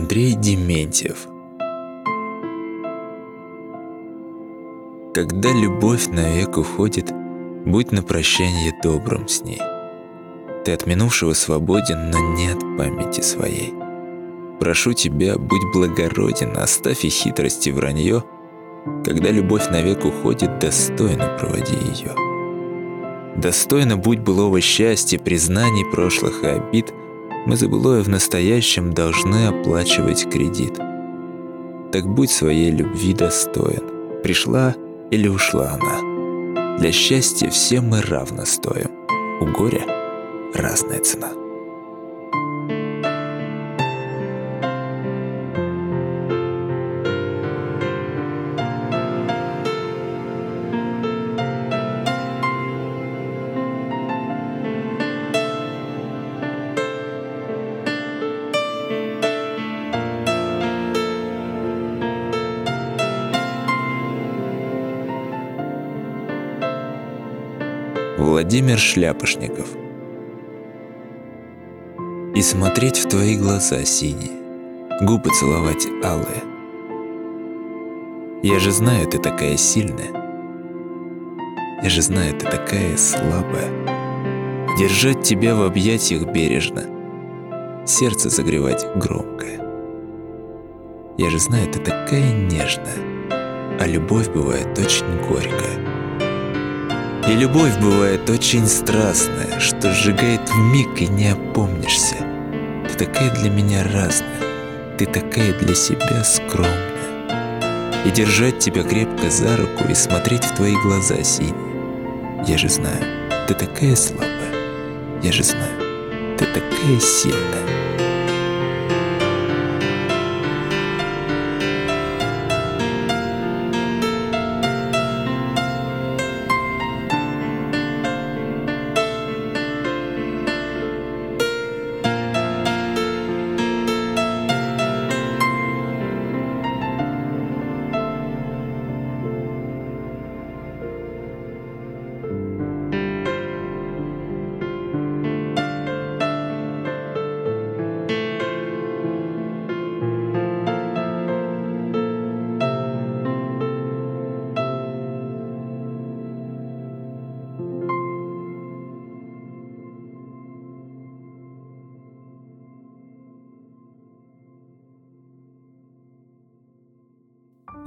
Андрей Дементьев Когда любовь навек уходит, будь на прощание добрым с ней. Ты от минувшего свободен, но не от памяти своей. Прошу тебя, будь благороден, оставь и хитрость и вранье. Когда любовь навек уходит, достойно проводи ее. Достойно будь былого счастья, признаний прошлых и обид. Мы за былое в настоящем должны оплачивать кредит. Так будь своей любви достоин. Пришла или ушла она. Для счастья все мы равно стоим. У горя разная цена. Владимир Шляпошников И смотреть в твои глаза синие, Губы целовать алые. Я же знаю, ты такая сильная. Я же знаю, ты такая слабая. Держать тебя в объятиях бережно, Сердце загревать громкое. Я же знаю, ты такая нежная, А любовь бывает очень горькая. И любовь бывает очень страстная, что сжигает в миг и не опомнишься. Ты такая для меня разная, ты такая для себя скромная. И держать тебя крепко за руку и смотреть в твои глаза синие. Я же знаю, ты такая слабая, я же знаю, ты такая сильная.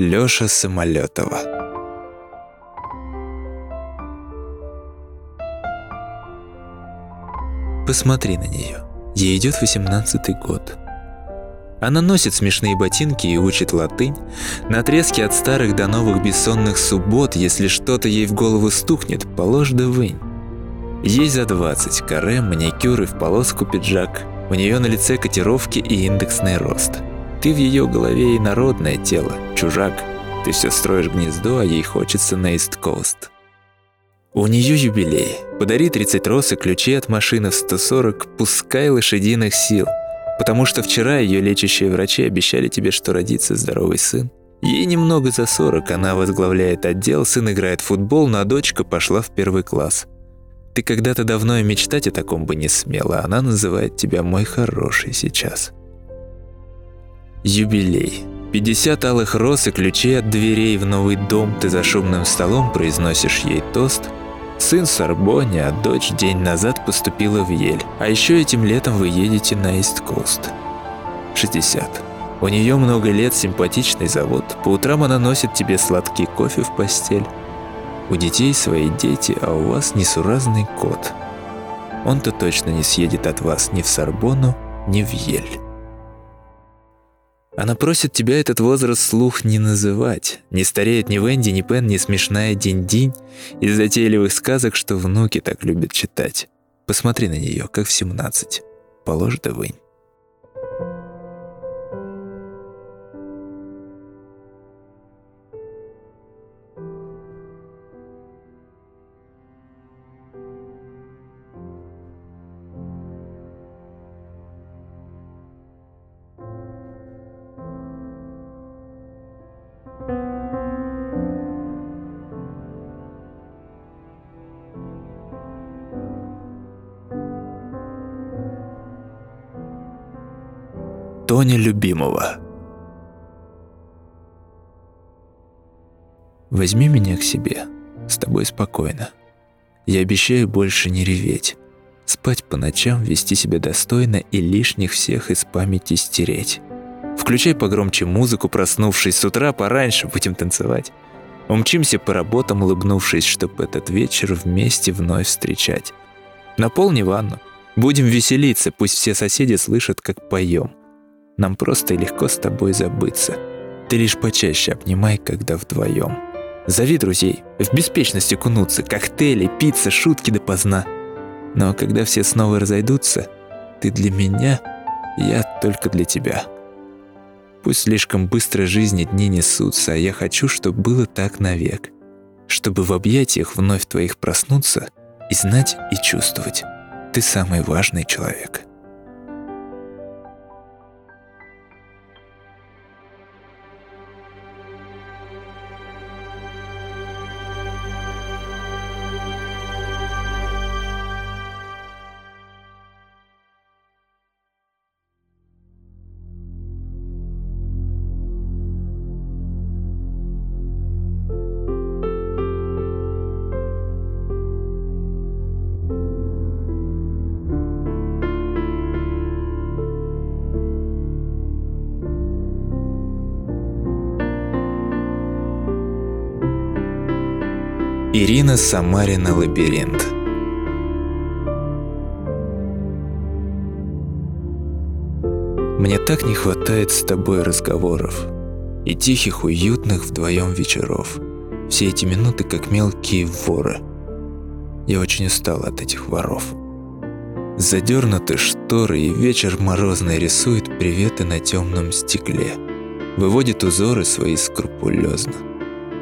Лёша Самолётова Посмотри на неё. Ей идёт восемнадцатый год. Она носит смешные ботинки и учит латынь. На отрезке от старых до новых бессонных суббот, если что-то ей в голову стукнет, положь да вынь. Ей за 20, каре, маникюр и в полоску пиджак. У неё на лице котировки и индексный рост. Ты в ее голове и народное тело, чужак. Ты все строишь гнездо, а ей хочется на Ист-Коуст. У нее юбилей. Подари 30 роз и ключи от машины в 140, пускай лошадиных сил. Потому что вчера ее лечащие врачи обещали тебе, что родится здоровый сын. Ей немного за 40, она возглавляет отдел, сын играет в футбол, но дочка пошла в первый класс. Ты когда-то давно и мечтать о таком бы не смела, она называет тебя «мой хороший» сейчас. Юбилей. 50 алых роз и ключей от дверей в новый дом. Ты за шумным столом произносишь ей тост. Сын Сорбоне, а дочь день назад поступила в Ель. А еще этим летом вы едете на Ист-Кост. 60. У нее много лет, симпатичный завод. По утрам она носит тебе сладкий кофе в постель. У детей свои дети, а у вас несуразный кот. Он-то точно не съедет от вас ни в Сорбону, ни в Ель. Она просит тебя этот возраст слух не называть. Не стареет ни Венди, ни Пен, ни смешная Динь-Динь из затейливых сказок, что внуки так любят читать. Посмотри на нее, как в 17. Положь да вынь. Тоня любимого. Возьми меня к себе. С тобой спокойно. Я обещаю больше не реветь. Спать по ночам, вести себя достойно и лишних всех из памяти стереть. Включай погромче музыку, проснувшись с утра пораньше, будем танцевать. Умчимся по работам, улыбнувшись, чтобы этот вечер вместе вновь встречать. Наполни ванну. Будем веселиться, пусть все соседи слышат, как поем. Нам просто и легко с тобой забыться. Ты лишь почаще обнимай, когда вдвоем. Зови друзей, в беспечность окунуться, коктейли, пицца, шутки допоздна. Но когда все снова разойдутся, ты для меня, я только для тебя. Пусть слишком быстро жизни дни несутся, а я хочу, чтобы было так навек. Чтобы в объятиях вновь твоих проснуться и знать и чувствовать. Ты самый важный человек. Ирина Самарина «Лабиринт». Мне так не хватает с тобой разговоров и тихих, уютных вдвоем вечеров. Все эти минуты как мелкие воры. Я очень устал от этих воров. Задернуты шторы, и вечер морозный рисует приветы на темном стекле. Выводит узоры свои скрупулезно.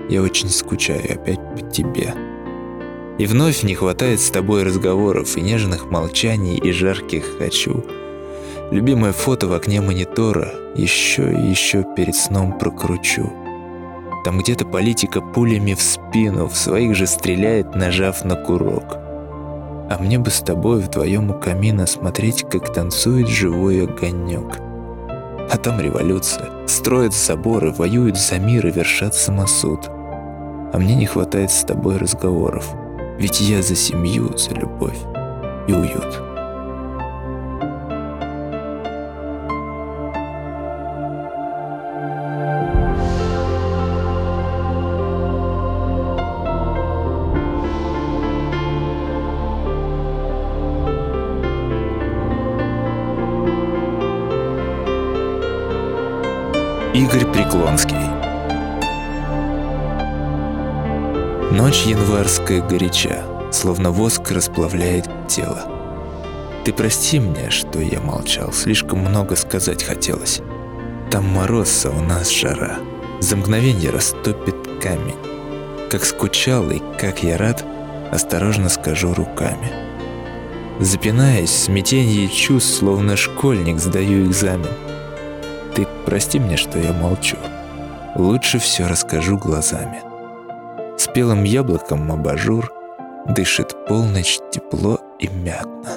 Я очень скучаю опять по тебе. И вновь не хватает с тобой разговоров и нежных молчаний и жарких «хочу». Любимое фото в окне монитора еще и еще перед сном прокручу. Там где-то политика пулями в спину, в своих же стреляет, нажав на курок. А мне бы с тобой вдвоем у камина смотреть, как танцует живой огонек. А там революция. Строят соборы, воюют за мир и вершат самосуд а мне не хватает с тобой разговоров. Ведь я за семью, за любовь и уют. Игорь Преклонский Ночь январская горяча, словно воск расплавляет тело. Ты прости мне, что я молчал, слишком много сказать хотелось. Там мороз, а у нас жара. За мгновенье растопит камень. Как скучал и как я рад, осторожно скажу руками. Запинаясь, в смятении чувств, словно школьник, сдаю экзамен. Ты прости мне, что я молчу. Лучше все расскажу глазами. Спелым яблоком абажур Дышит полночь тепло и мятно.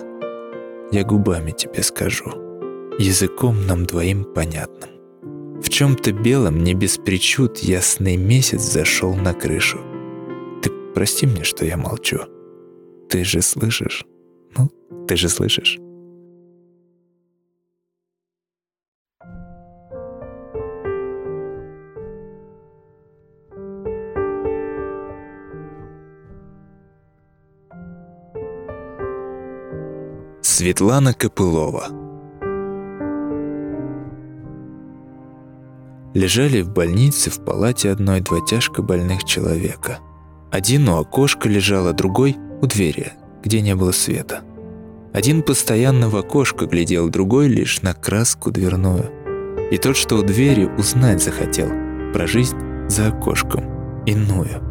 Я губами тебе скажу, Языком нам двоим понятным. В чем-то белом, не без причуд, Ясный месяц зашел на крышу. Ты прости мне, что я молчу. Ты же слышишь? Ну, ты же слышишь? Светлана Копылова Лежали в больнице в палате одной два тяжко больных человека. Один у окошка лежал, а другой у двери, где не было света. Один постоянно в окошко глядел, другой лишь на краску дверную. И тот, что у двери, узнать захотел про жизнь за окошком, иную.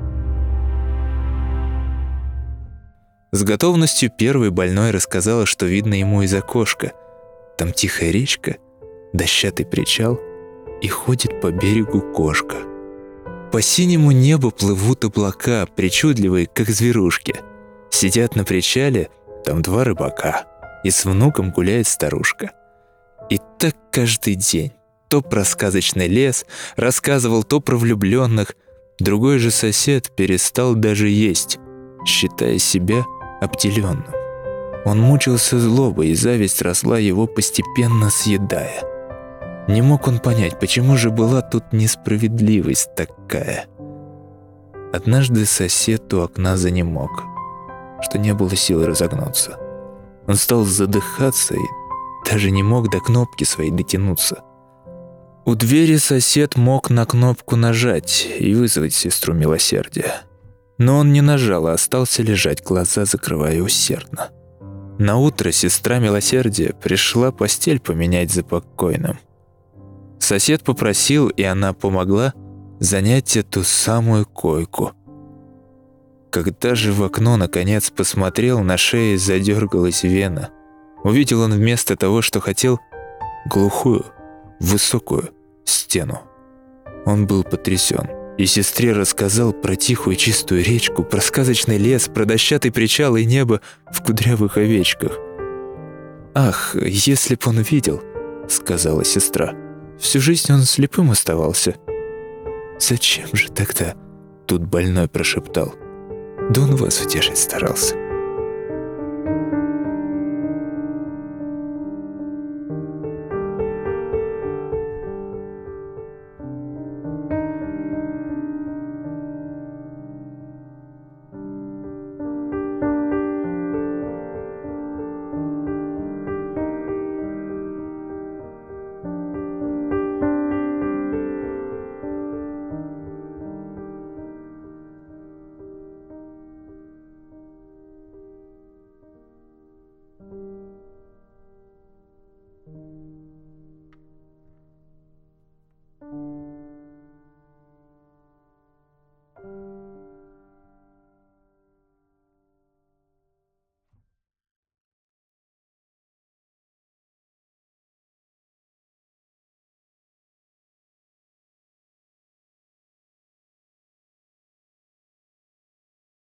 С готовностью первый больной рассказала, что видно ему из окошка. Там тихая речка, дощатый причал, и ходит по берегу кошка. По синему небу плывут облака, причудливые, как зверушки. Сидят на причале, там два рыбака, и с внуком гуляет старушка. И так каждый день. То про сказочный лес, рассказывал то про влюбленных. Другой же сосед перестал даже есть, считая себя обделенным. Он мучился злобой, и зависть росла его, постепенно съедая. Не мог он понять, почему же была тут несправедливость такая. Однажды сосед у окна занемог, что не было сил разогнуться. Он стал задыхаться и даже не мог до кнопки своей дотянуться. У двери сосед мог на кнопку нажать и вызвать сестру милосердия. Но он не нажал, а остался лежать, глаза закрывая усердно. На утро сестра милосердия пришла постель поменять за покойным. Сосед попросил, и она помогла занять эту самую койку. Когда же в окно наконец посмотрел, на шее задергалась вена. Увидел он вместо того, что хотел, глухую, высокую стену. Он был потрясен. И сестре рассказал про тихую чистую речку, про сказочный лес, про дощатый причал и небо в кудрявых овечках. «Ах, если б он видел», — сказала сестра. «Всю жизнь он слепым оставался». «Зачем же тогда?» — тут больной прошептал. «Да он вас утешить старался».